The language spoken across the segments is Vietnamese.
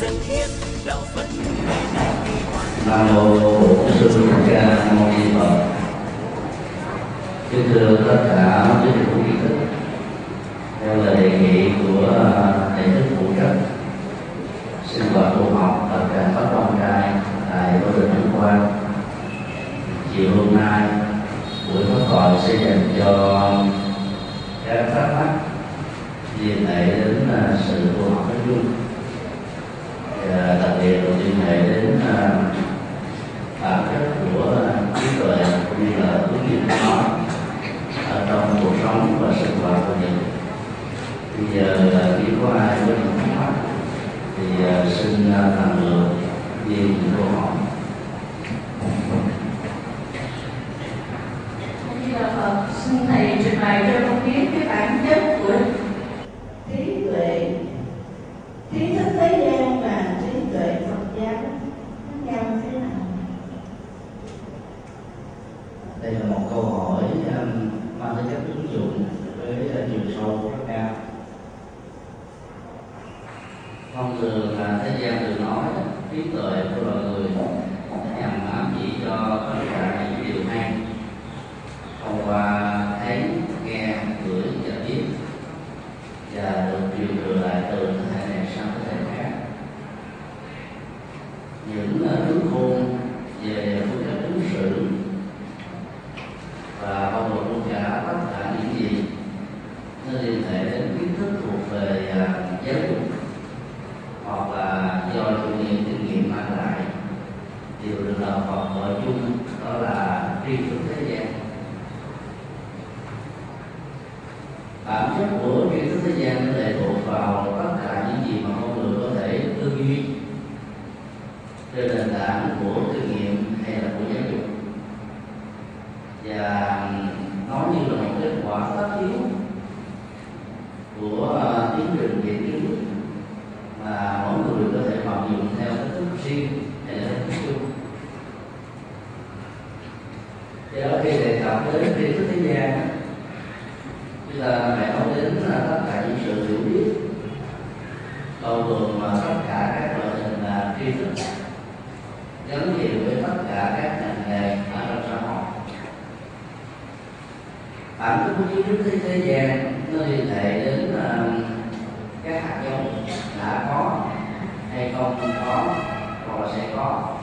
dâng hiến đạo phật ngày nay huy hoàng nam mô bổn sư thích ca mâu ni phật kính thưa tất cả quý vị quý thức theo lời đề nghị của thầy thích phụ trách sinh hoạt tu học ở cả pháp long trai tại vô tình Hữu Quan chiều hôm nay buổi pháp thoại sẽ dành cho các thắc mắc liên hệ đến sự tu học nói chung và đặc biệt là liên hệ đến à, à, bản chất của à, trí tuệ cũng như là ứng dụng của nó ở trong cuộc sống và sinh hoạt của mình. Bây giờ là có ai có những thắc mắc, thì xin thằng lượng lượt ghi những câu hỏi. Ờ, xin thầy trình bày cho con biết cái bản chất của trí tuệ, trí thức thế gian và trí tuệ Phật giáo khác nhau thế nào? đây là một câu hỏi um, mang tính chất ứng dụng với uh, chiều sâu rất cao thông thường là thế gian thường nói trí tuệ của loài người nhằm ám chỉ cho tất cả những điều hay thông qua thấy nghe ngửi và biết và được truyền thừa lại từ thế hệ này sang thế hệ khác những uh, thứ khôn về phương cách ứng xử và bao gồm luôn cả tất cả những gì nó liên hệ đến kiến thức thuộc về à, giáo dục hoặc là do chủ nghĩa kinh nghiệm mang lại đều được đạo Phật gọi chung đó là tri thức thế gian bản chất của kiến thức thế gian nó lệ thuộc vào tất cả những gì mà con người có thể tư duy trên nền tảng của kinh nghiệm hay là của giáo dục? Và nó như là một kết quả tất yếu của ờ, tiến trình nghiên cứu mà mỗi người có thể vận dụng theo cách thức riêng hay là cách thức chung. Do đó khi đề cập đến kiến thức thế gian là mẹ nói đến là tất cả những sự hiểu biết bao gồm mà tất cả các loại hình là tri thức. Gắn liền với tất cả các ngành nghề ở trong xã hội bản chất của kiến thức thế gian nó liên hệ đến uh, các hạt giống đã có hay không có hoặc là sẽ có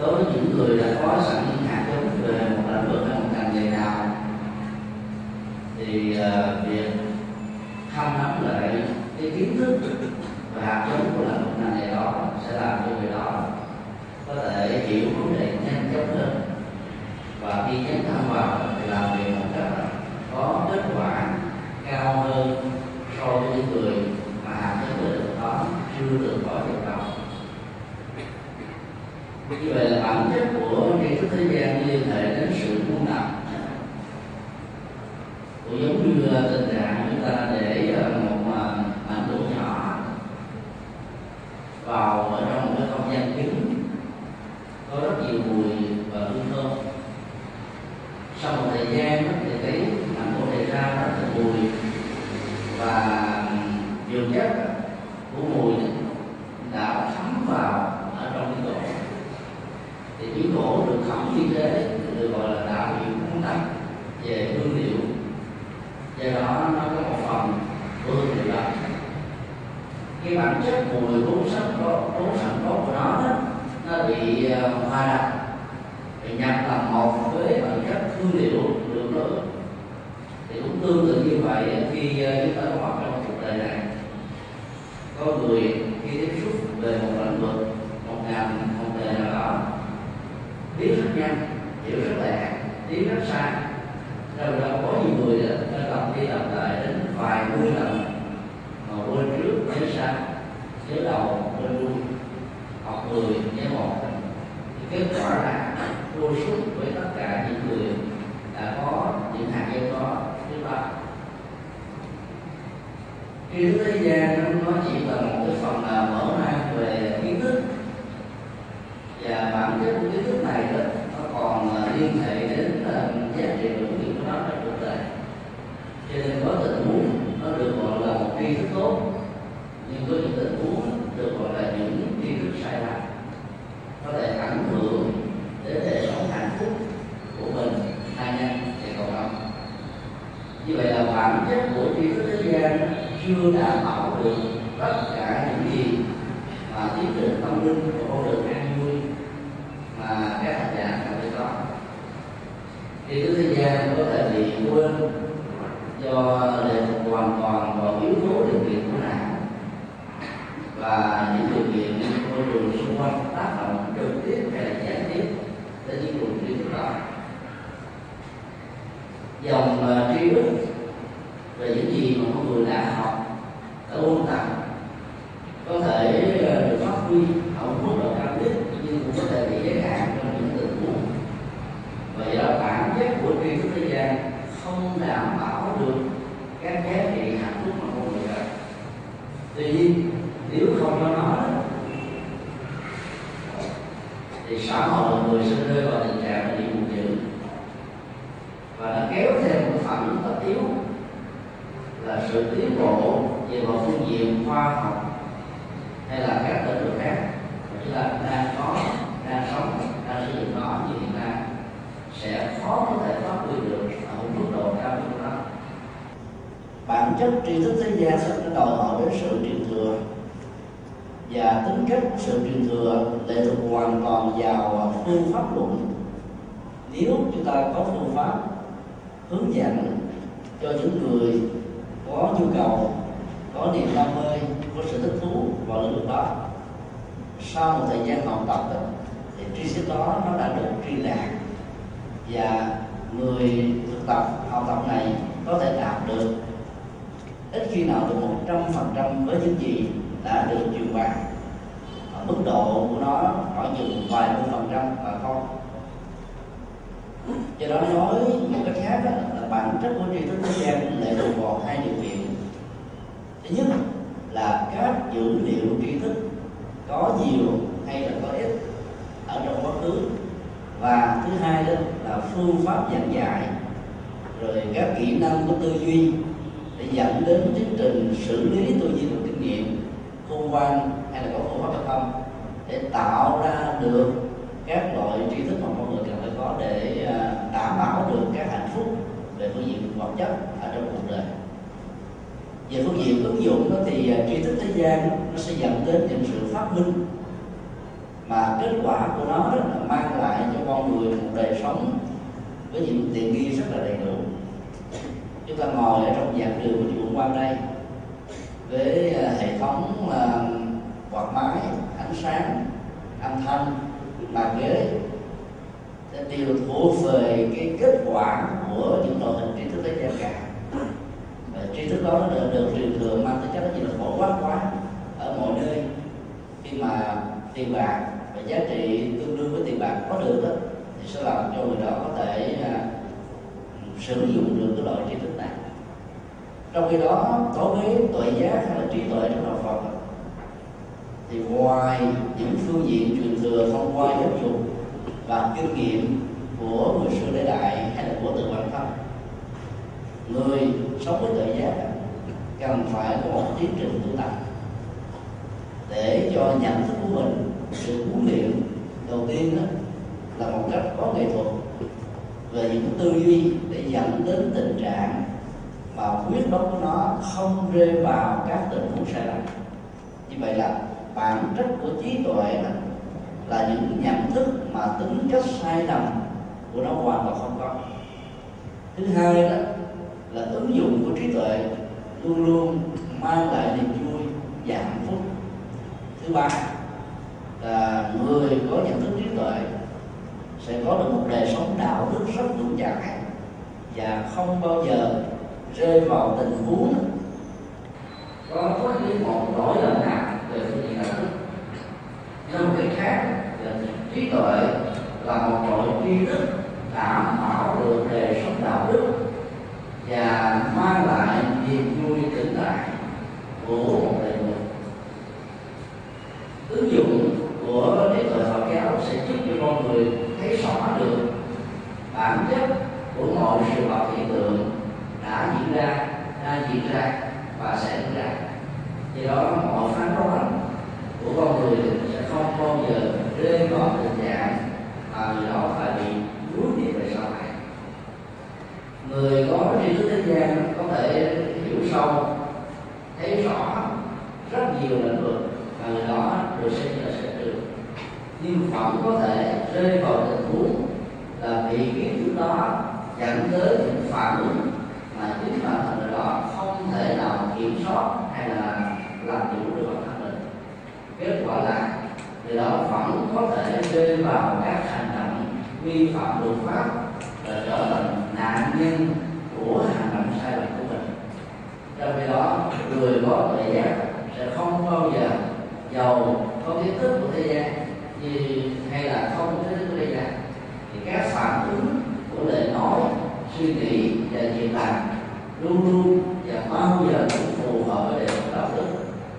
đối với những người đã có sẵn những hạt giống về một lĩnh vực hay một ngành nghề nào thì uh, việc thăm nắm lại cái kiến thức và hạt giống của lĩnh vực ngành nghề đó sẽ làm cho người đó có thể hiểu vấn đề nhanh chóng hơn và khi dấn thân vào thì làm việc một cách là có kết quả cao hơn so với những người mà hạt giống về được đó chưa từng có được đâu như vậy là bản chất của tri thức thế gian liên hệ đến sự buông lỏng cũng giống như là tình trạng chúng ta để ờ, một ờ, mảnh lửa nhỏ vào ở trong một cái không gian kín có rất nhiều mùi và hương thơm sau một thời gian á, thì cái mảnh lửa này ra rất là mùi và dược chất á, của mùi á, đã thấm vào ở trong cái gỗ thì biểu gỗ được khống như thế được gọi là đạo hiệu công tập về hương liệu. Do đó nó có một phần của hương liệu đó. Cái bản chất mùi vốn sẵn có vốn sẵn có của nó đó, nó bị ờ, hòa đập bị nhập làm một với bản chất hương liệu được nữa thì cũng tương tự như vậy khi ờ, chúng ta có mặt trong cuộc đời này có người khi tiếp xúc về một lĩnh vực một ngành một nghề nào đó biết rất nhanh, hiểu rất lẹ tiến rất xa. Rồi đó có nhiều người đó nó lặp đi tập lại đến vài mươi lần, mà quên trước, quên sau nhớ đầu, quên đuôi học mười nhớ một thì kết quả là, vô số với tất cả những người đã có, những hạt nhân đó chúng ta khi thế gian, nó chỉ là một cái phần là mở mang về kiến thức. Dạ, và bản chất của kiến thức này đó, nó còn ờ, liên hệ đến ờ, giá trị và ứng dụng của nó trong cuộc đời. Cho nên có tình huống, nó được gọi là một kiến thức tốt, nhưng có những tình huống được gọi là những kiến thức sai lầm. Có thể ảnh hưởng đến đời sống hạnh phúc của mình cá nhân và cộng đồng như vậy là bản chất của kiến thức thế gian chưa đảm bảo được tất cả những gì mà tiến trình tâm linh của con đường này mà các hành giả cần phải có thì thứ thế gian có thể bị quên do lệ hoàn toàn vào yếu tố điều kiện của nạn và những điều kiện môi trường xung quanh tác động trực tiếp hay là gián tiếp đến những vùng tri thức đó dòng uh, tri thức về những gì mà con người đã học đã ôn tập có thể uh, được phát huy ở một mức độ cao nhất nhưng cũng có thể bị giới hạn trong những tình huống và do đó bản chất của tri thức thế gian không đảm bảo được các giá trị hạnh phúc mà con người cần tuy nhiên nếu không có nó thì xã hội người sẽ rơi vào tình trạng bị buồn dữ và nó kéo theo một phản ứng tất yếu là sự tiến bộ về một phương diện khoa học hay là các lĩnh vực khác mà chúng ta đang có đang sống đang sử dụng nó như hiện nay sẽ khó có thể phát huy được ở một mức độ cao như đó bản chất tri thức thế gian sẽ đòi hỏi đến sự truyền thừa và tính chất sự truyền thừa lệ thuộc hoàn toàn vào phương pháp luận nếu chúng ta có phương pháp hướng dẫn cho những người có nhu cầu có niềm đam mê có sự thích thú vào lĩnh vực đó sau một thời gian học tập đó, thì tri thức đó nó đã được truy lạc và người thực tập học tập này có thể đạt được ít khi nào được một trăm phần trăm với những gì đã được truyền bá mức độ của nó khoảng chừng vài mươi phần trăm và không do đó nói một cách khác đó, là bản chất của tri thức thế gian lệ thuộc vào hai điều kiện thứ nhất là các dữ liệu tri thức có nhiều hay là có ít ở trong quá khứ và thứ hai đó là phương pháp giảng dạy rồi các kỹ năng của tư duy để dẫn đến tiến trình xử lý tư duy và kinh nghiệm khôn ngoan hay là có phương pháp hay không để tạo ra được các loại tri thức mà con người cần phải có để à, đảm bảo được các hạnh phúc về phương diện vật chất ở trong cuộc đời. Về phương diện ứng dụng đó thì à, tri thức thế gian nó sẽ dẫn đến những sự phát minh mà kết quả của nó là mang lại cho con người một đời sống với những tiện nghi rất là đầy đủ. Chúng ta ngồi ở trong dạng đường của chùa quan đây với à, hệ thống à, quạt máy, ánh sáng, âm thanh bàn ghế đều thuộc về cái kết quả của những loại hình tri thức thế gian cả. Và tri thức đó nó được, được truyền thừa mang tính chất nó chỉ là phổ quát quá ở mọi nơi. Khi mà tiền bạc và giá trị tương đương với tiền bạc có được đó, thì sẽ làm cho người đó có thể uh, sử dụng được cái loại tri thức này. Trong khi đó đối với tuệ giác hay là trí tuệ trong đạo Phật thì ngoài những phương diện truyền thừa thông qua giáo dục và kinh nghiệm của người xưa để đại hay là của tự bản thân người sống với tự giác cần phải có một tiến trình tu tập để cho nhận thức của mình, sự huấn luyện đầu tiên đó là một cách có nghệ thuật về những tư duy để dẫn đến tình trạng mà quyết đoán của nó không rơi vào các tình huống sai lầm. Như vậy là bản chất của trí tuệ đó là những nhận thức mà tính chất sai lầm của nó hoàn toàn không có. Thứ hai đó là ứng dụng của trí tuệ luôn luôn mang lại niềm vui và hạnh phúc. Thứ ba là người có nhận thức trí tuệ sẽ có được một đời sống đạo đức rất vững chãi và không bao giờ rơi vào tình huống có có những một lỗi lầm nào về phương diện đạo đức nói một cái khác là trí tuệ là một loại tri thức đảm bảo được đời sống đạo đức và mang lại niềm vui tỉnh tại của một đời người. Ứng dụng của trí tuệ Phật giáo sẽ giúp cho con người thấy rõ được bản chất của mọi sự vật hiện tượng đã diễn ra đang diễn ra và sẽ diễn ra do đó mọi phán đoán của con người sẽ không bao giờ rơi vào tình trạng mà người đó phải bị đuối tiếc về sau này người có tri thức thế gian có thể hiểu sâu thấy rõ rất nhiều lĩnh vực mà người đó được xem như là sở trường nhưng vẫn có thể rơi vào tình huống là bị kiến thức đó dẫn tới những phản ứng mà chính bản thân người đó không thể nào kiểm soát hay là làm chủ được bản thân mình kết quả là người đó vẫn có thể rơi vào các hành động vi phạm luật pháp và trở thành nạn nhân của hành động sai lầm của mình trong khi đó người có tuệ giác sẽ không bao giờ giàu có kiến thức của thế gian như hay là không có kiến thức của thế gian thì các phản ứng của lời nói suy nghĩ và việc làm luôn luôn và bao giờ cũng phù hợp với đề mục đạo đức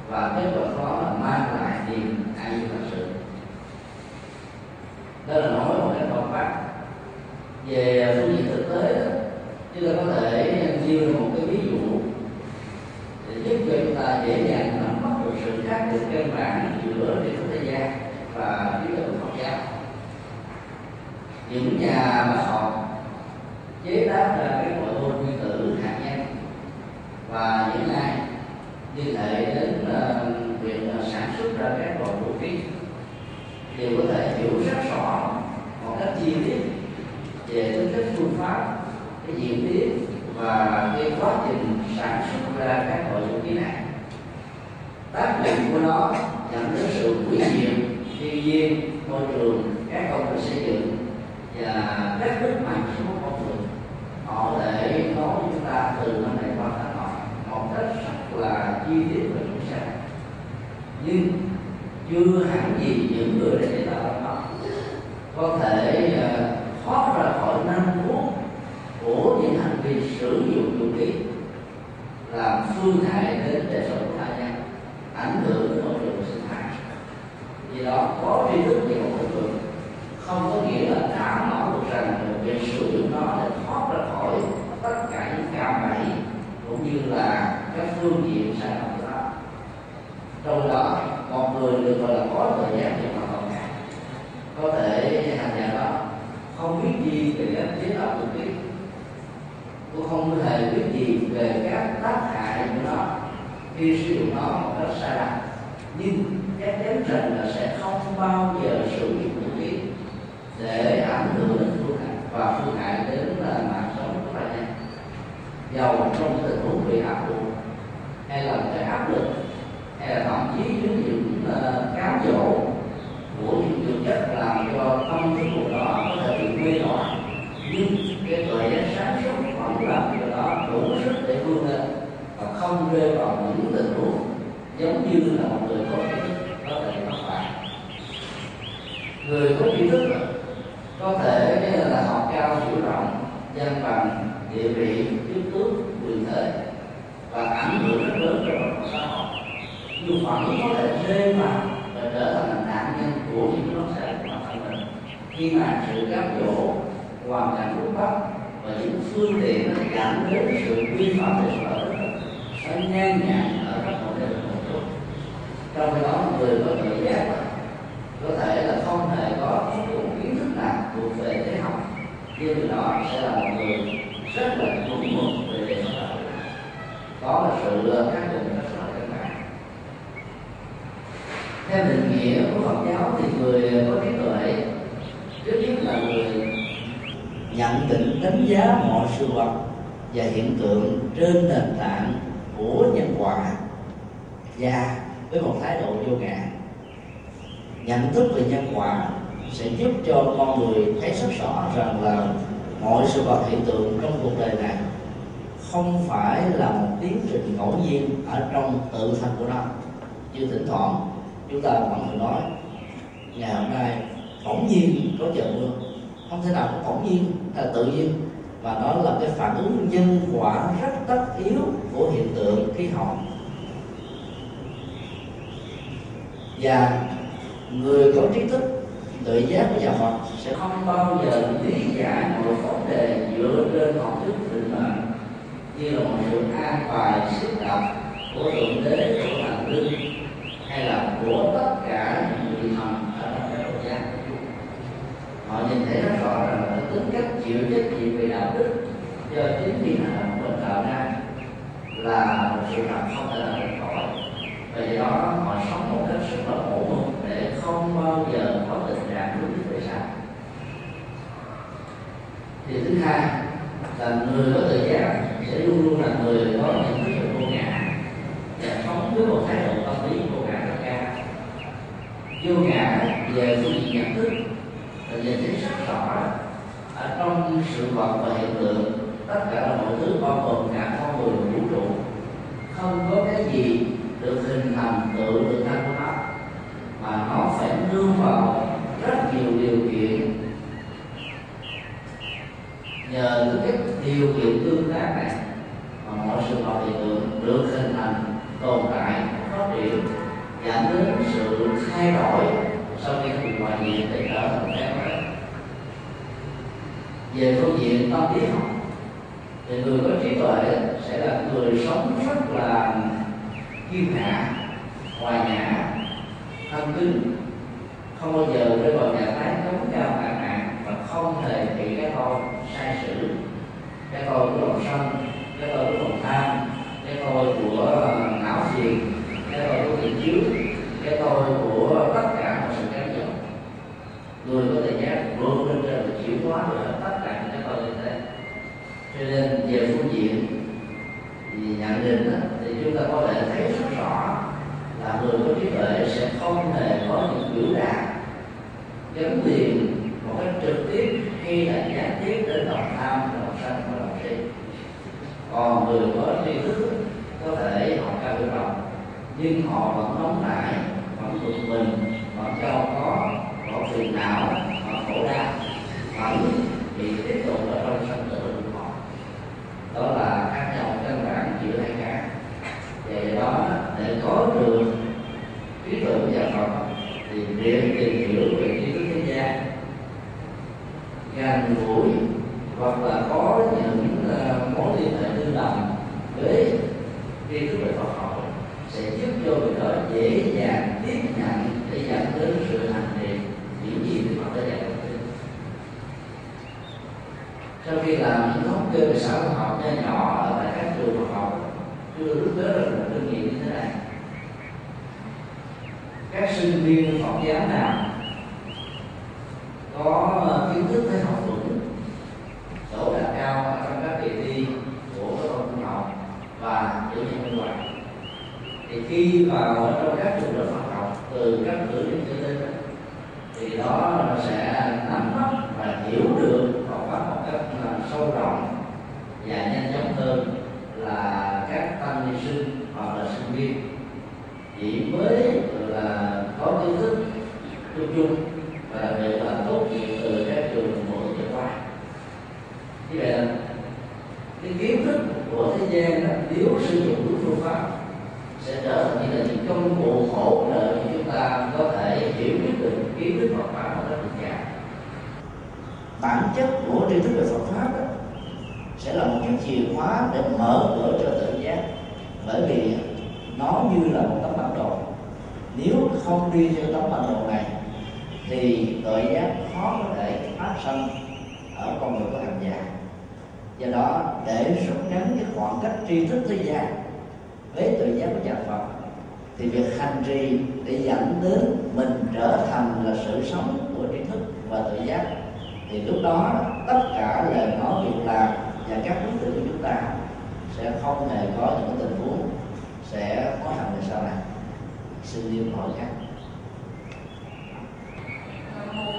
và kết quả đó là mang lại niềm an vui thật sự đó là nói một cách tổng quát về phương diện thực tế đó chúng ta có thể nêu một cái ví dụ để giúp cho chúng ta dễ dàng nắm bắt được sự khác biệt căn bản giữa tri thức thế gian và trí tuệ của Phật giáo những nhà mà họ chế tác ra cái loại bom nguyên tử hạt nhân và những ai liên hệ đến uh, việc ờ, sản xuất ra các loại vũ khí. Đều có thể hiểu rất rõ một cách chi tiết về tính chất phương pháp cái diễn biến và cái quá trình sản xuất ra các loại vũ khí này. Tác dụng của nó dẫn đến sự hủy diệt thiên nhiên môi trường các công trình xây dựng và các đức mạnh của con người. Họ để nói chúng ta từ năm này qua tháng nọ một cách rất là chi tiết và chúng sanh. Nhưng chưa hẳn gì những người đã chế tạo đó có thể uh, thoát ra khỏi năng thuốc của những hành vi sử dụng vũ khí làm phương hại đến đời sống của tha nhân ảnh hưởng đến môi trường sinh thái vì đó có tri thức về một môi trường không có nghĩa là đảm bảo được rằng việc sử dụng nó để thoát ra khỏi tất cả những cạm bẫy cũng như là các phương diện sai lầm của nó trong đó một người được gọi là có thời gian để hoạt động. Có thể hành giả đó không biết gì về các chế tạo vũ khí cũng không hề biết gì về các tác hại của nó. Khi sử dụng nó một cách sai lầm, nhưng chắc chắn rằng là sẽ không bao giờ sử dụng vũ khí để ảnh hưởng đến phương hại và phương hại đến là mạng sống của bệnh nhân. Giàu trong tình huống bị áp dụng hay là cái áp lực hay là thậm chí những những uh, cám dỗ của những trường chất làm cho tâm thức của đó có thể bị mê đọa nhưng cái tuệ giác sáng suốt vẫn làm cho đó đủ sức để vươn lên và không rơi vào những tình huống giống như là một người có kiến thức có thể mắc phải. Người có kiến thức có thể là học cao hiểu rộng danh bằng địa vị chức tước quyền thế và ảnh hưởng rất lớn cho cộng đồng xã hội. Nhưng vẫn có thể rơi vào và trở thành nạn nhân của những nỗi sợ của bản thân mình khi mà sự cám dỗ, hoàn cảnh lúc bắt và những phương tiện nó dẫn đến sự vi phạm về sở sẽ nó nhan nhản ở các mọi nơi một chút trong khi đó, người có tự giác có thể là không hề có bất một kiến thức nào thuộc về thế học. Nhưng đó sẽ là một người rất là đúng mực về đề có đó là sự khác biệt rất là căn bản theo định nghĩa của Phật giáo thì người có trí tuệ, trước nhất là người nhận định, đánh giá mọi sự vật và hiện tượng trên nền tảng của nhân quả và với một thái độ vô ngã nhận thức về nhân quả sẽ giúp cho con người thấy rất rõ rằng là mọi sự vật, hiện tượng trong cuộc đời này không phải là một tiến trình ngẫu nhiên ở trong tự thân của nó. Như thỉnh thoảng, chúng ta vẫn thường nói, ngày hôm nay bỗng nhiên có trời mưa. Không thể nào có bỗng nhiên, là tự nhiên. Và nó là cái phản ứng nhân quả rất tất yếu của hiện tượng khí hậu. Và người có trí thức, tự giác của nhà Phật sẽ không bao giờ lý giải một vấn đề dựa trên học thức tự mệnh như là một sự an bài xúc động của thượng đế, của thần linh, hay là của tất cả những vị thần ở trong các quốc gia họ nhìn thấy rất rõ rằng là tính cách chịu trách nhiệm về đạo đức do chính vì hành của mình tạo ra là một sự thật không thể nào được khỏi. Và do đó, họ sống một cách rất là ổn để không bao giờ có tình trạng đúng như vậy sao thì thứ hai, là người có thời gian sẽ luôn luôn là người có những cái về vô ngã và sống với một thái độ tâm lý vô ngã rất cao. Vô ngã, về phương diện nhận thức là về thấy rất rõ ở trong sự vật và hiện tượng, tất cả là mọi thứ bao gồm cả con người vũ trụ, không có cái gì được hình thành tự thì lúc đó, tất cả lời nói việc làm và các đối tượng của chúng ta sẽ không hề có những tình huống sẽ có hẳn động sau này sự yêu mọi khác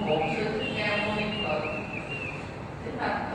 một sự cao nguyên phật.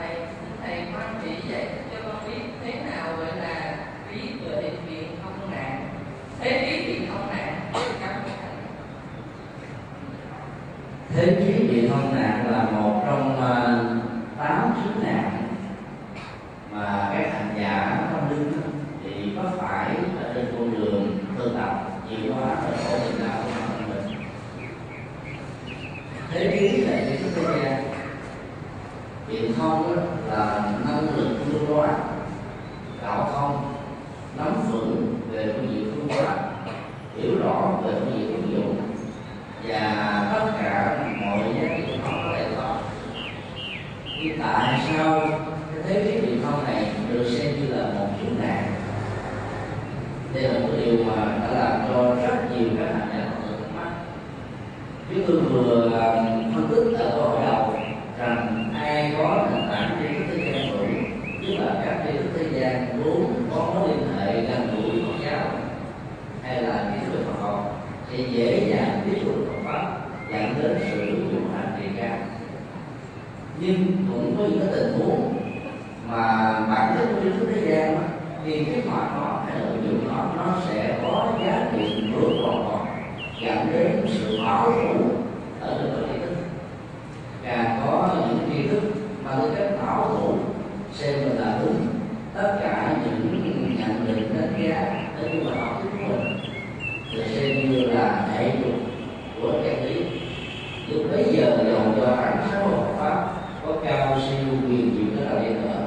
do ánh sáng của Phật pháp có cao siêu quyền diệu thế nào đi nữa.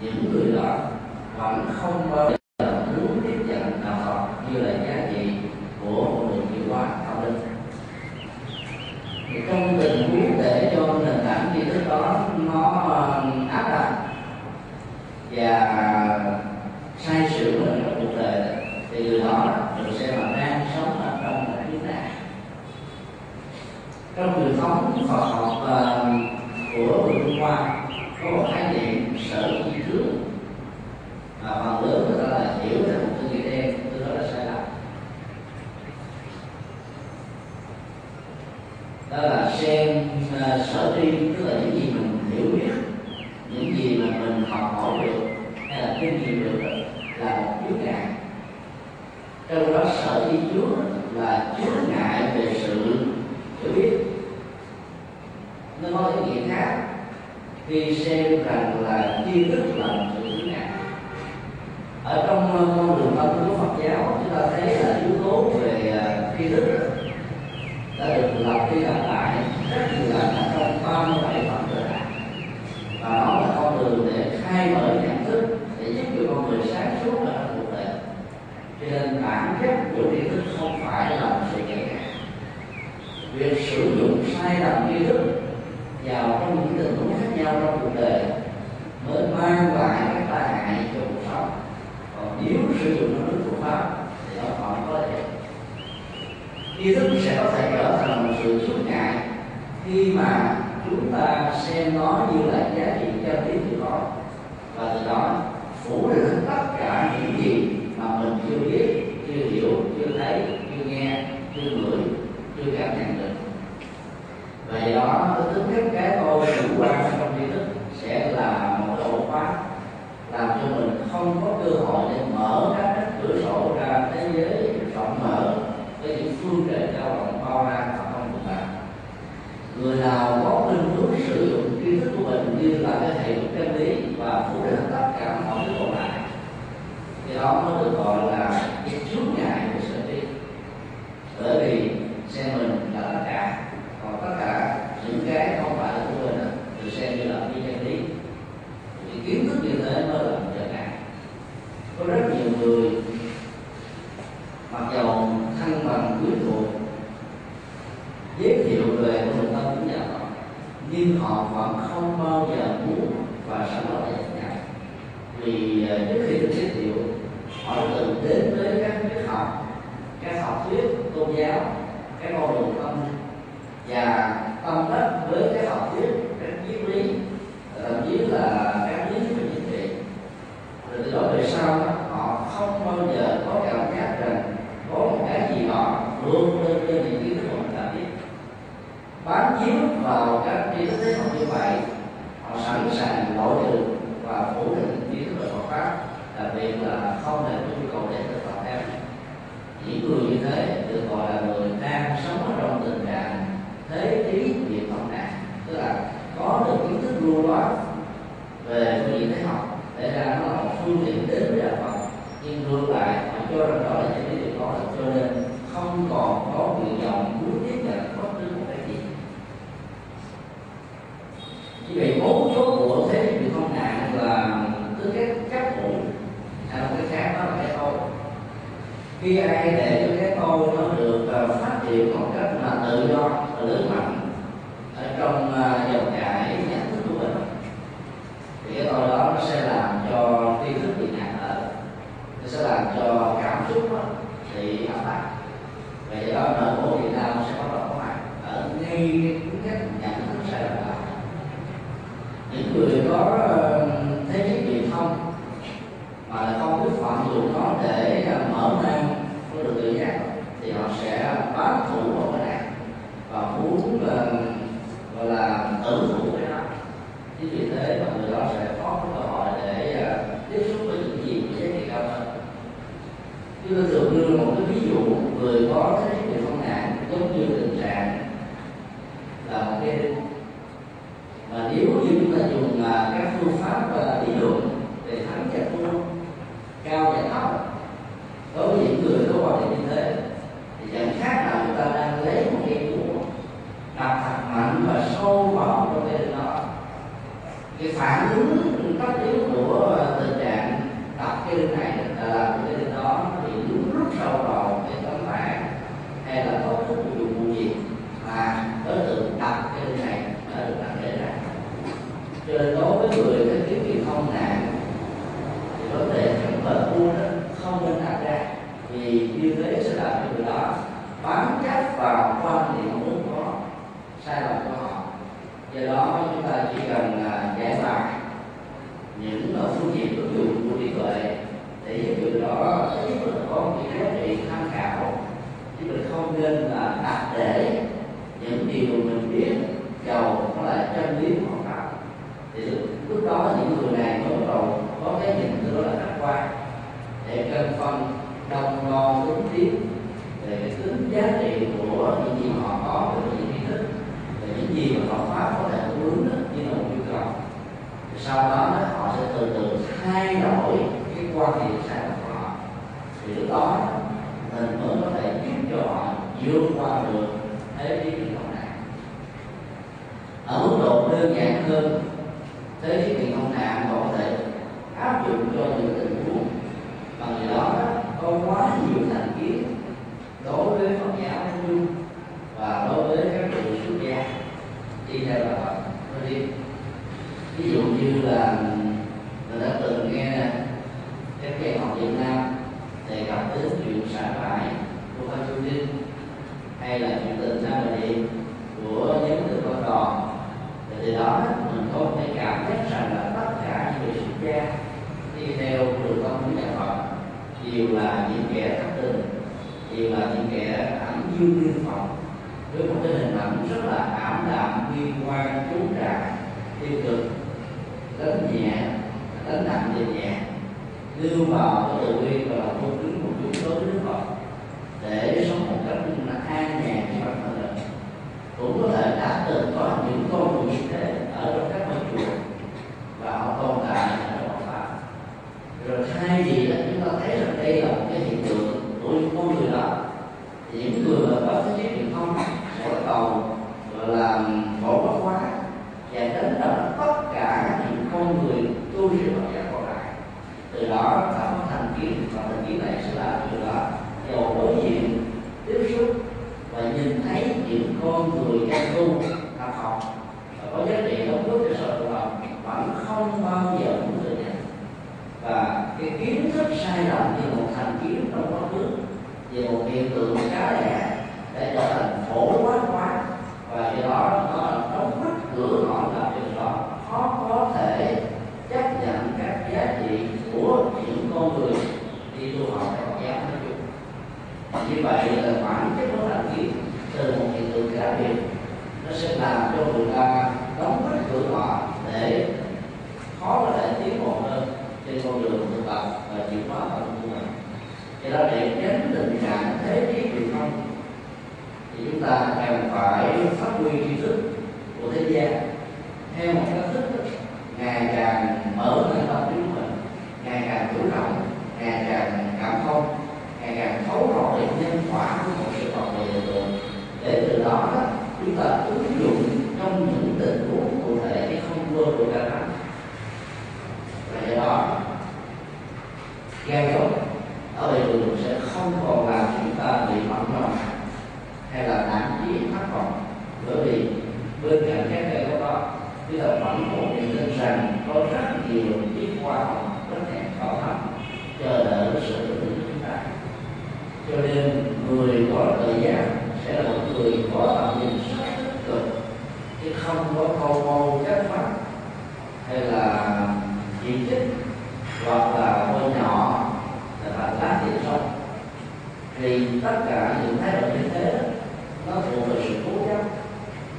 Những người đó vẫn không bao giờ phủ định tất cả những gì mà mình chưa biết, chưa hiểu, chưa thấy, chưa nghe, chưa ngửi, chưa cảm nhận được. Vậy đó cái tính cách cái tôi chủ quan trong tri thức sẽ là một ổ khóa, làm cho mình không có cơ hội để mở các cánh cửa sổ ra thế giới, rộng mở với những phương trời lao động bao la và không ngừng lại người nào có khuynh hướng sử dụng tri thức của mình như là cái hệ thống chân lý và phủ định đó mới được gọi là vì bốn số của thế giới bị không nạn là cứ cái chấp cũ hay là cái khác đó là cái tôi khi ai để cho cái tôi nó được ờ, phát triển một cách là tự do, và lớn mạnh.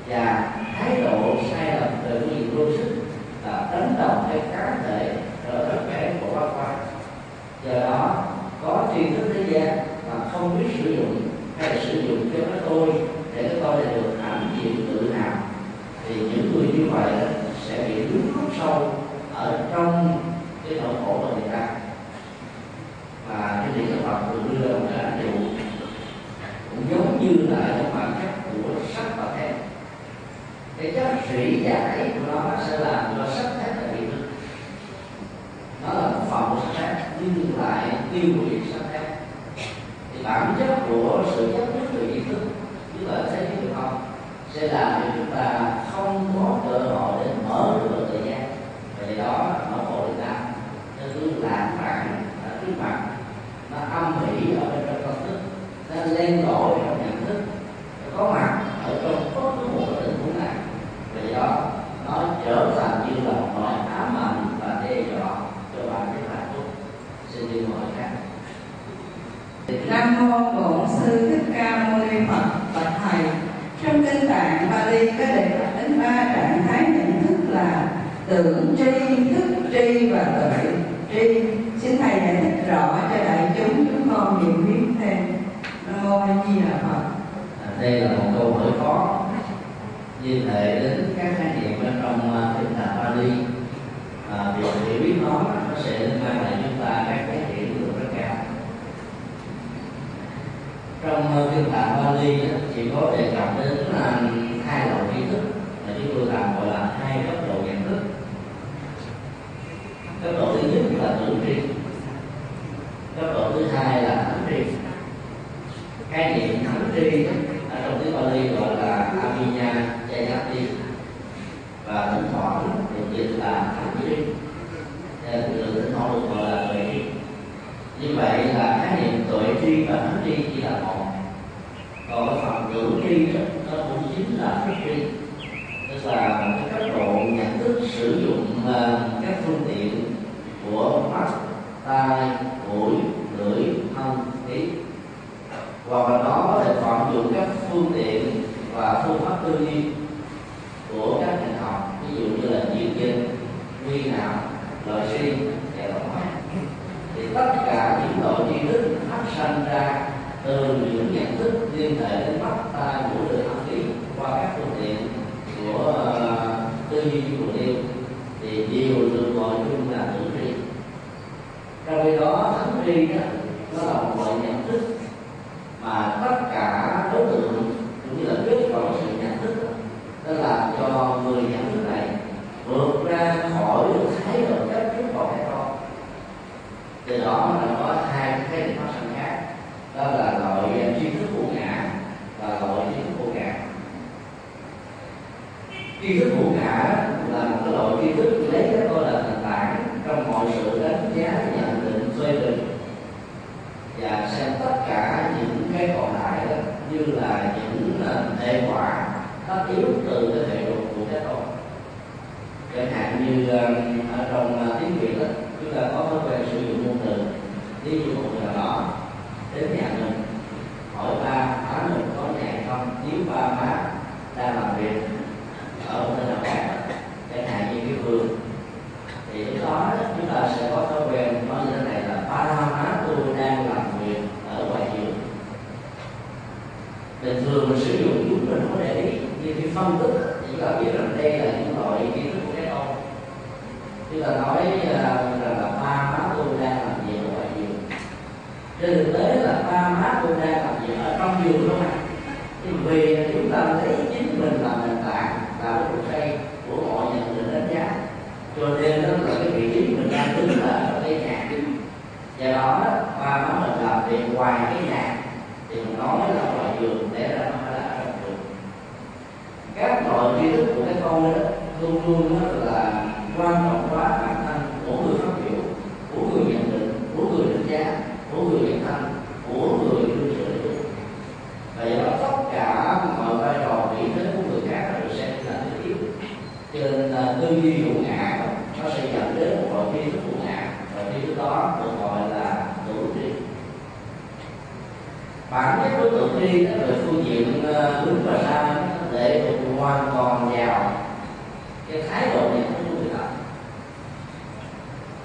Và khái niệm thánh tri à, ở trong tiếng Bali gọi là Abhinya Jayati và thỉnh thoảng được dịch là thánh tri từ từ thỉnh thoảng được gọi là tuệ tri. Như vậy là khái niệm tuệ tri và thánh tri chỉ là một. Còn cái phần tưởng tri đó, nó cũng chính là thức tri. Tức là một cái cấp độ nhận thức sử dụng à, các phương tiện của mắt tai mũi hoặc là nó có thể vận dụng các phương tiện và phương pháp tư duy của các ngành học ví dụ như là diễn dịch nguyên nào lợi suy và tổng hóa thì tất cả những loại tri thức phát sinh ra từ những nhận thức liên hệ đến mắt tai mũi lưỡi học lý qua các phương tiện của uh, tư duy của điêu thì đều được gọi chung là tự tri. Trong khi đó thánh tri đó nó là một loại nhận thức mà tất cả đối tượng cũng như là kết quả sự nhận thức đó, nó làm cho người nhận thức này vượt ra khỏi thái độ chấp trước vào cái con từ đó là có hai cái khái niệm phát sinh khác đó là loại tri thức vô ngã và loại tri thức vô ngã tri thức vô ngã là một cái loại tri thức lấy cái tôi là nền tảng trong mọi sự đánh giá nhận định phê bình và xem tất cả những cái còn lại đó như là những uh, hệ quả tất yếu từ cái hệ luật của cái tôi chẳng hạn như uh, ở trong uh, tiếng việt đó chúng ta có thói quen sử dụng ngôn từ ví dụ một người nào đó đến nhà mình hỏi ba má mình có nhà hay không nếu ba má đang làm việc ở một nơi nào khác chẳng hạn như cái vườn thì lúc đó chúng ta sẽ có thói quen nói như thế này là ba má tôi đang làm việc ở ngoài vườn bình thường mình sử dụng chúng mình không để ý như khi phân tích, chỉ là biết rằng đây là những loại kiến thức của cái ông chúng là nói à, rằng là ba má tôi đang làm gì ở ngoài giường. trên thực tế là ba má tôi đang làm gì ở trong giường luôn à nhưng vì chúng ta lấy chính mình làm nền tảng, là cái cuộc xây của mọi nhận định đánh giá. Cho nên đó là cái vị trí mình đang đứng là ở đây nhà do đó ba má mình làm việc ngoài cái nhà, thì mình nói là ngoài giường để ra nó phải là ở trong vườn các loại tri thức của cái con đó, luôn luôn đó là quan trọng quá, bản thân của người phát biểu, của người nhận định, của người đánh giá, của người nhận thân của người đưa sự và do đó, tất cả mọi vai trò, vị thế của người khác đều sẽ là thứ yếu. Cho nên à, tư duy hữu ngã nó sẽ dẫn đến một loại tri thức của ngã, và tri thức đó được gọi là tổ tri. Bản chất của tổ tri là về phương diện à, đúng và sai để hoàn toàn vào cái thái độ nhận thức của người ta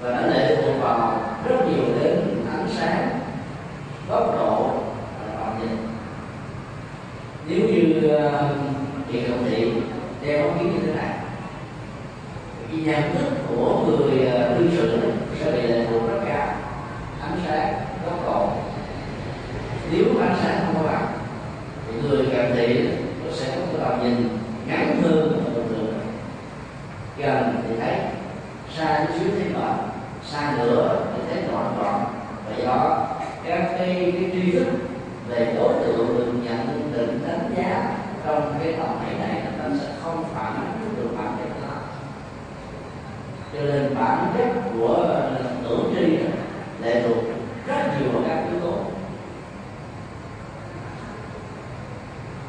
và nó lệ thuộc vào rất nhiều đến ánh sáng góc độ và tầm nhìn nếu như chị đồng thị đeo ống kính như thế này cái nhận thức của người đương sự sẽ bị lệ thuộc rất cao ánh sáng góc độ nếu ánh sáng không có mặt thì người cận thị nó sẽ có cái tầm nhìn ngắn hơn bình thường gần thì thấy xa chút xíu thấy mờ xa nữa thì thấy trọn trọn và do các cái, cái tri thức về đối tượng được nhận định đánh giá trong cái tổng thể này nó sẽ không phản ánh được bản chất đó cho nên bản chất của ờ, tưởng tri lệ thuộc rất nhiều vào các yếu tố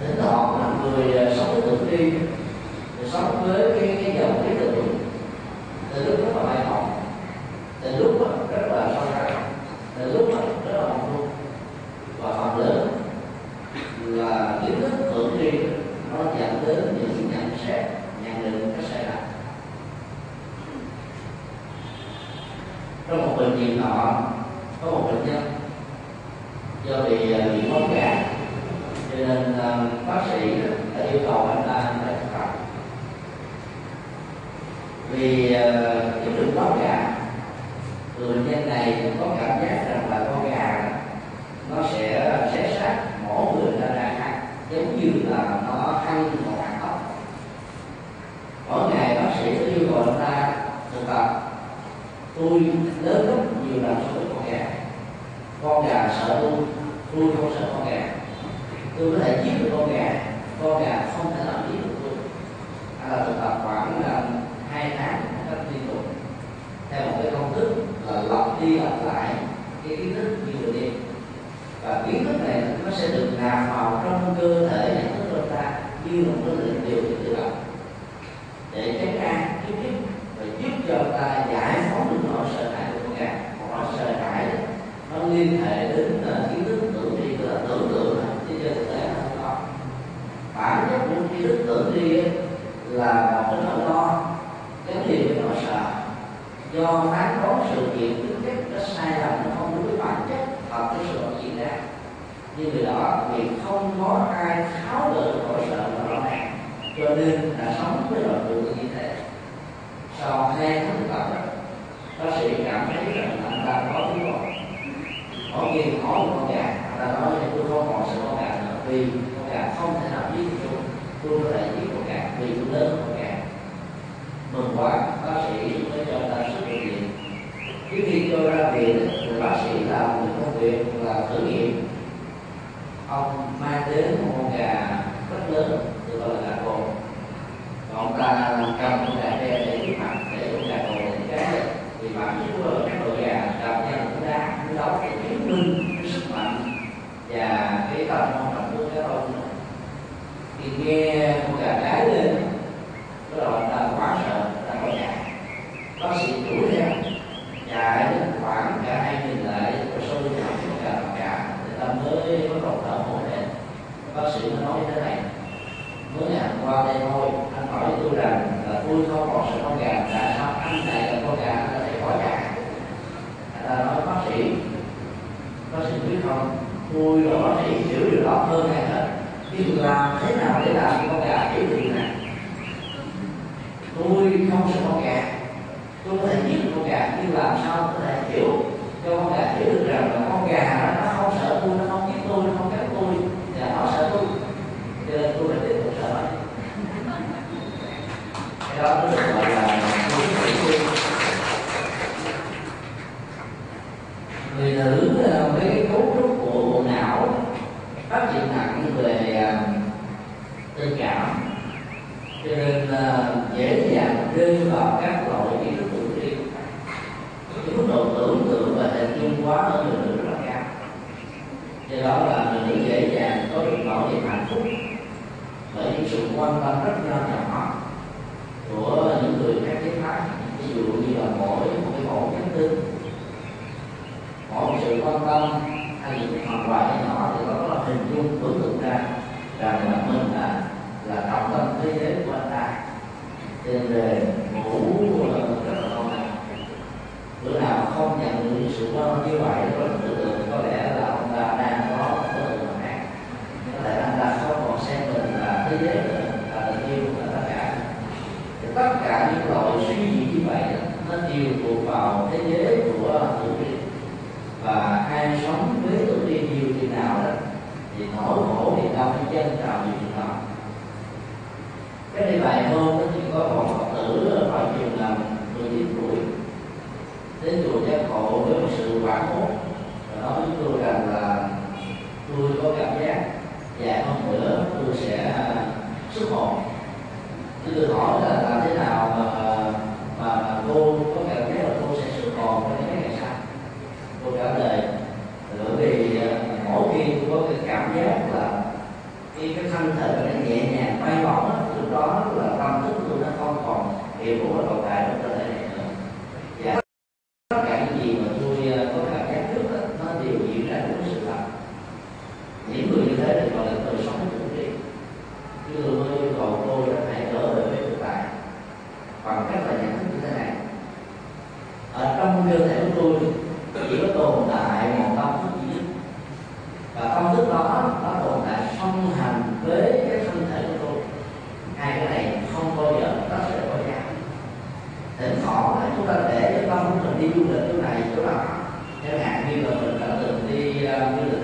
tính họ là người ờ, sống với tưởng tri sống với cái cái dòng lý tưởng, từ lúc rất là bài học. Cho nên đã sống với loại tượng như thế. Sau hai tháng tập đó, bác sĩ cảm thấy rằng anh ta có tiến bộ có khi có một con gà anh ta nói là tôi không còn sợ con gà nữa vì con gà không thể nào giết được tôi. Tôi có thể giết con gà vì tôi lớn hơn con gà. Mừng quá bác sĩ mới cho ta xuất viện trước khi cho ra viện thì bác sĩ làm một công việc là thử nghiệm. Ông mang đến một con gà rất lớn tôi gọi là gà cồn và ông ta cầm cũng gà đe để trước mặt để cũng gà cồn để cái này vì bản chất của các đội gà làm nhau cũng đá cũng đấu cái chứng minh cái sức mạnh và cái tầm quan trọng của cái ông thì nghe con gà đá lên cái đầu ta quá sợ ta bỏ chạy bác sĩ đuổi theo chạy đến khoảng cả hai nghìn lại rồi sâu chạy con gà cả để ta mới bắt đầu thở hổn hển bác sĩ mới nói như thế này mới ngày qua đây thôi. Anh hỏi với tôi rằng là tôi không còn sợ con gà tại sao anh này là con gà anh có gà anh ta nói bác sĩ bác sĩ biết không? Tôi là bác sĩ hiểu điều đó hơn ai hết. Nhưng làm thế nào để làm con gà hiểu được điều này tôi không sợ con gà. Tôi có thể giết con gà nhưng làm sao có thể hiểu cho con gà hiểu được rằng là con gà nó, không sợ tôi tôi nó không cắn tôi và nó sợ tôi cho nên tôi phải tiếp tục sợ nó cái đó nó được gọi là tôi tự người nữ với cái cấu trúc của bộ não phát triển nặng về tình cảm cho nên dễ dàng rơi vào các loại kiến thức tự tri cái mức độ tưởng tượng và hình dung quá ở người nữ rất là cao do đó là người nữ dễ dàng có được nỗi niềm hạnh phúc bởi những sự quan tâm rất nho nhỏ ví dụ như là mỗi một cái ổ nhắn tin mỗi một sự quan tâm hay những cái phần quà nhỏ thì nó có hình dung tưởng tượng ra rằng là mình là là trọng tâm thế giới của anh ta. Nên về ngủ rất là này, bữa nào không nhận được sự quan tâm như vậy như là mình đã từng đi à, du lịch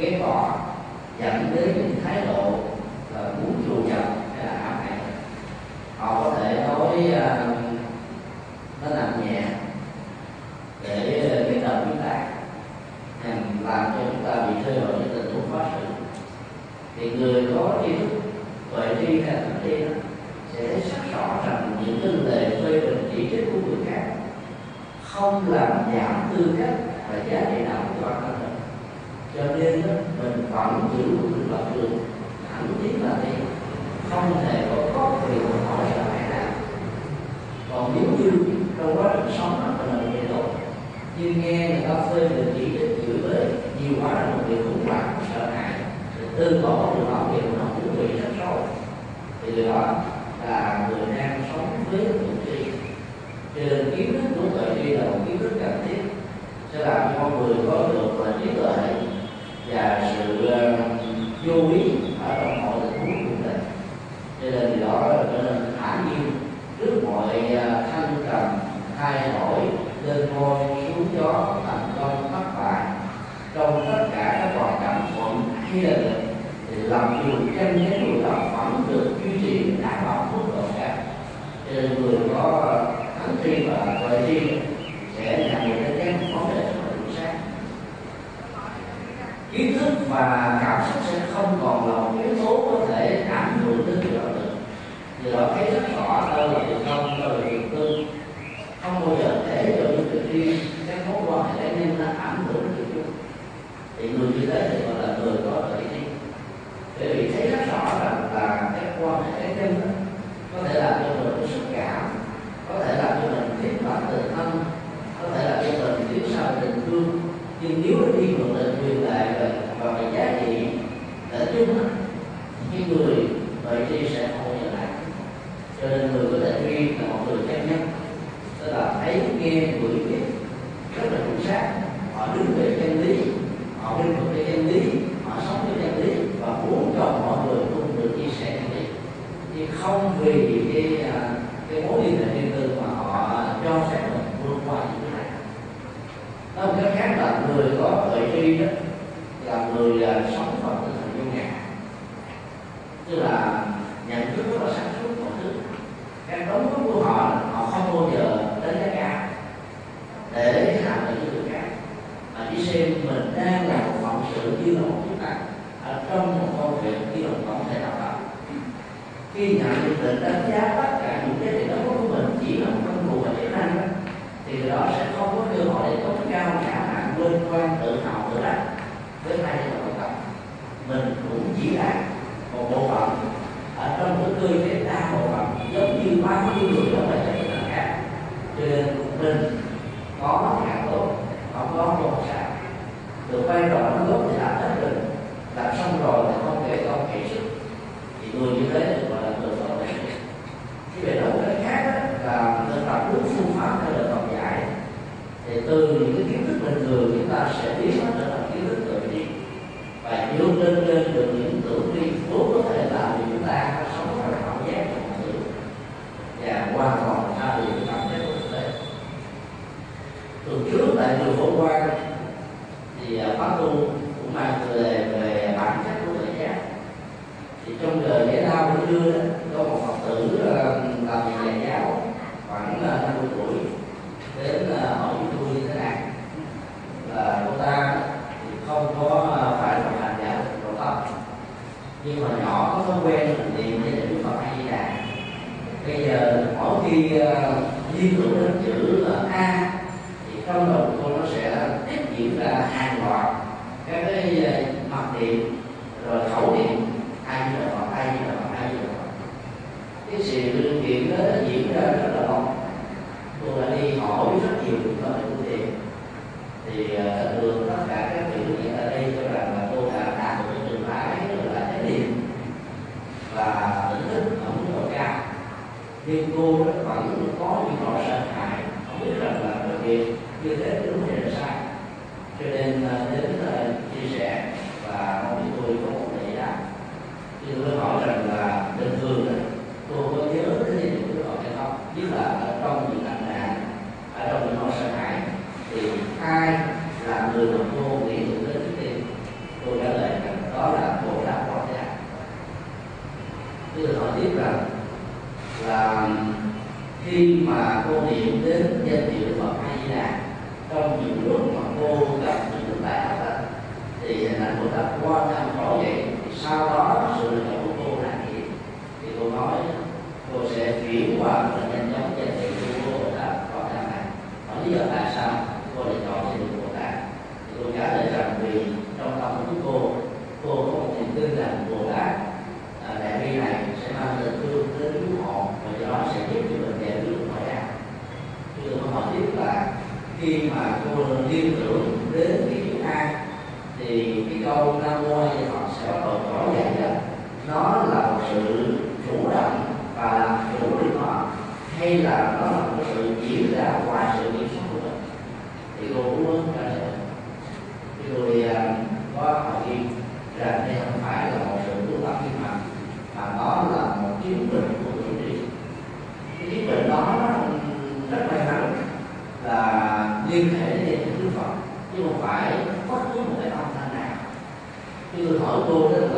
ghế bỏ dẫn đến những thái độ là muốn trù dập hay là ám hại họ có thể nói uh, nó nằm nhẹ để gây đau chúng ta làm cho chúng ta bị thay đổi những tình huống khó xử thì người có tri thức tuệ tri hay thẩm tri sẽ thấy rất rõ rằng những cái lời phê bình chỉ trích của người khác không làm giảm tư cách và giá trị nào của bản thân cho nên mình vẫn giữ được lập trường. Thậm chí là đi, không thể có có quyền hỏi là phải làm còn nếu như trong quá trình sống mà mình bị người tốt như nghe người ta phê mình chỉ trích chửi bới, nhiều quá là một điều khủng hoảng, sợ hãi. Từ bỏ điều đó điều nó cũng bị rất sâu thì điều đó là người đang sống với tự tri. Trên kiến thức của tự đi là một kiến thức cần thiết, sẽ làm cho con người có được và trí tuệ và sự ờ, vô lý thương. Nhưng nếu cái thiên luận là truyền lại và và cái giá trị đã chung những người vậy thì sẽ không nhận lại cho nên người có thể duyên là một người khác nhất tức là thấy nghe gửi biết, rất là chuẩn xác. Họ đứng đời thể thao cũng đưa có một phật tử ờ, làm việc nhà giáo, khoảng ờ, 50 tuổi, đến ờ, hỏi chúng tôi như thế này. Là cô ta thì không có phải là hành giả của Phật. Nhưng mà nhỏ có thói quen niệm để Đức Phật hay gì Đà. Bây giờ mỗi khi liên tưởng đến chữ A, thì trong đầu cô nó sẽ tiếp diễn ra hàng loạt các cái mặt điện, rồi khẩu điện. đó nó diễn ra rất là lâu tôi đã đi hỏi rất nhiều người thân của phương thì ờ, thường tất cả các vị ở đây câu nam mô hay họ sẽ bắt đầu có dạy nó là một sự chủ động và làm chủ được họ hay là nó là một sự diễn ra ngoài sự kiểm soát của mình. Thì cô cũng muốn trả lời thì tôi à, có hỏi rằng đây không phải là một sự tu tập thiên hành mà đó là một chiến lược Lord.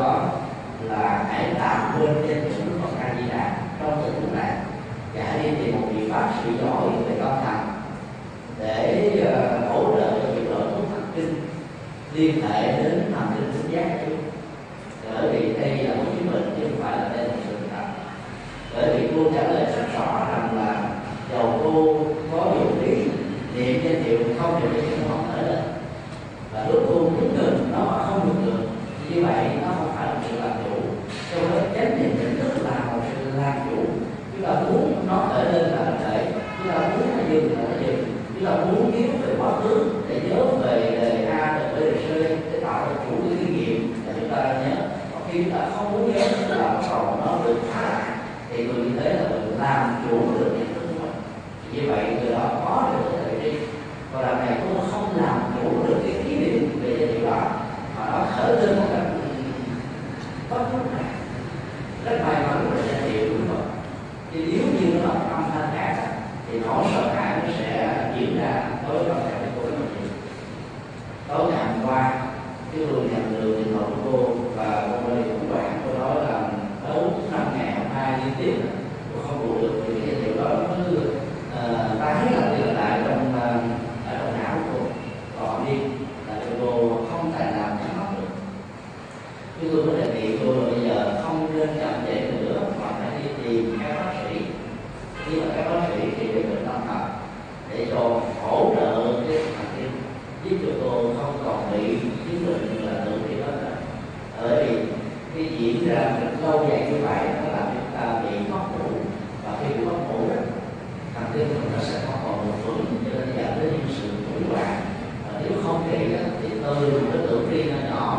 đó là hãy tạm quên danh hiệu đức phật a di đà trong tình huống này và hãy đi tìm một vị pháp sửa giỏi về tâm thành để uh, hỗ trợ cho việc đổi thuốc thần kinh liên hệ đến thần kinh sinh giác chứ. bởi vì đây là một chứng bệnh chứ không phải là tên là sự thật. Bởi vì cô trả lời rất rõ rằng là dầu cô có dụng lý niệm danh hiệu không được chúng ta muốn dừng ở gì? Chúng ta muốn biết về quá khứ để nhớ về đề a về đề c, để tạo ra chủ cái kinh nghiệm là chúng ta nhớ. Còn khi chúng ta không muốn nhớ, chúng ta còn nó được phá lại thì người như thế là mình làm chủ được nhận thức của mình. Như vậy, người đó có được cái thể đi và làm này cũng không làm chủ được cái kỷ niệm về giai điệu đó. Mà nó khởi lên một tôi dùng cái tưởng riêng là nhỏ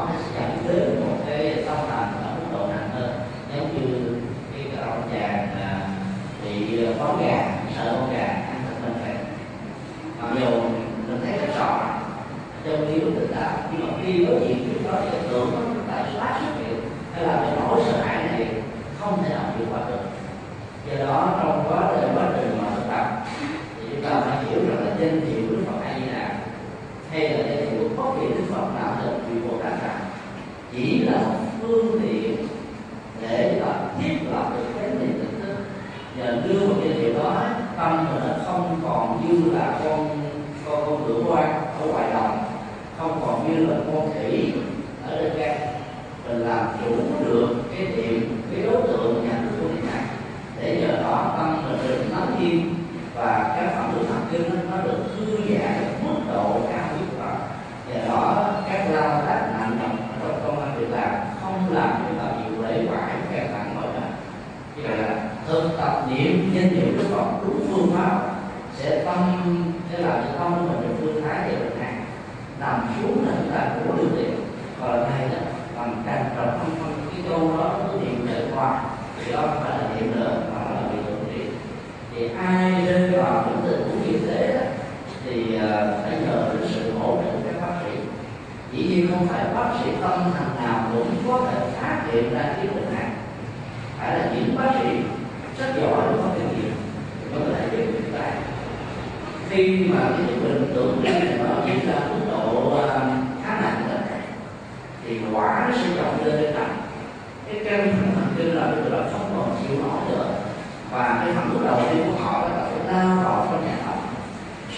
cái thằng bước đầu tiên của họ là phải lao vào trong nhà học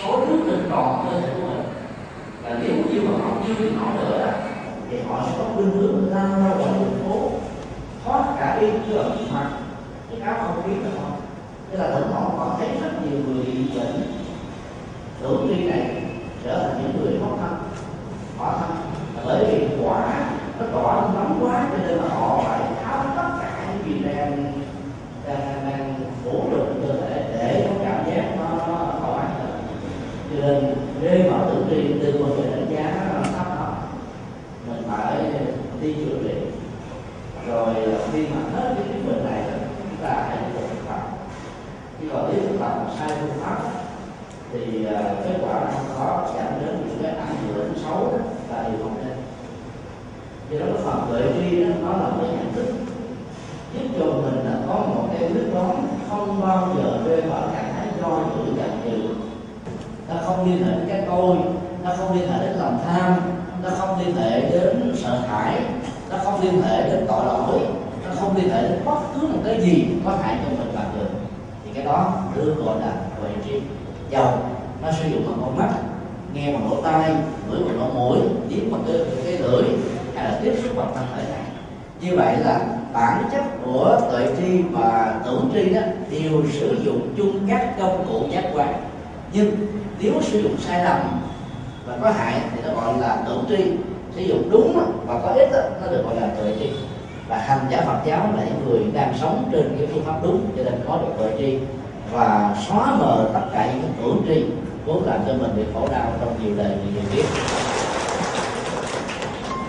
số nước lên tròn cơ thể của mình là nếu như mà họ chưa biết nổi nữa thì họ sẽ có khuynh hướng lao vào ngoài đường phố thoát cả đi như ở mặt cái áo không biết đó không tức là thỉnh thoảng còn thấy rất nhiều người bệnh tưởng đi này trở thành những người không sai lầm và có hại thì nó gọi là tưởng tri sử dụng đúng và có ích đó, nó được gọi là tuệ tri. Và hành giả Phật giáo là những người đang sống trên cái phương pháp đúng cho nên có được tuệ tri và xóa mờ tất cả những tưởng tri vốn làm cho mình bị khổ đau trong nhiều đời nhiều kiếp.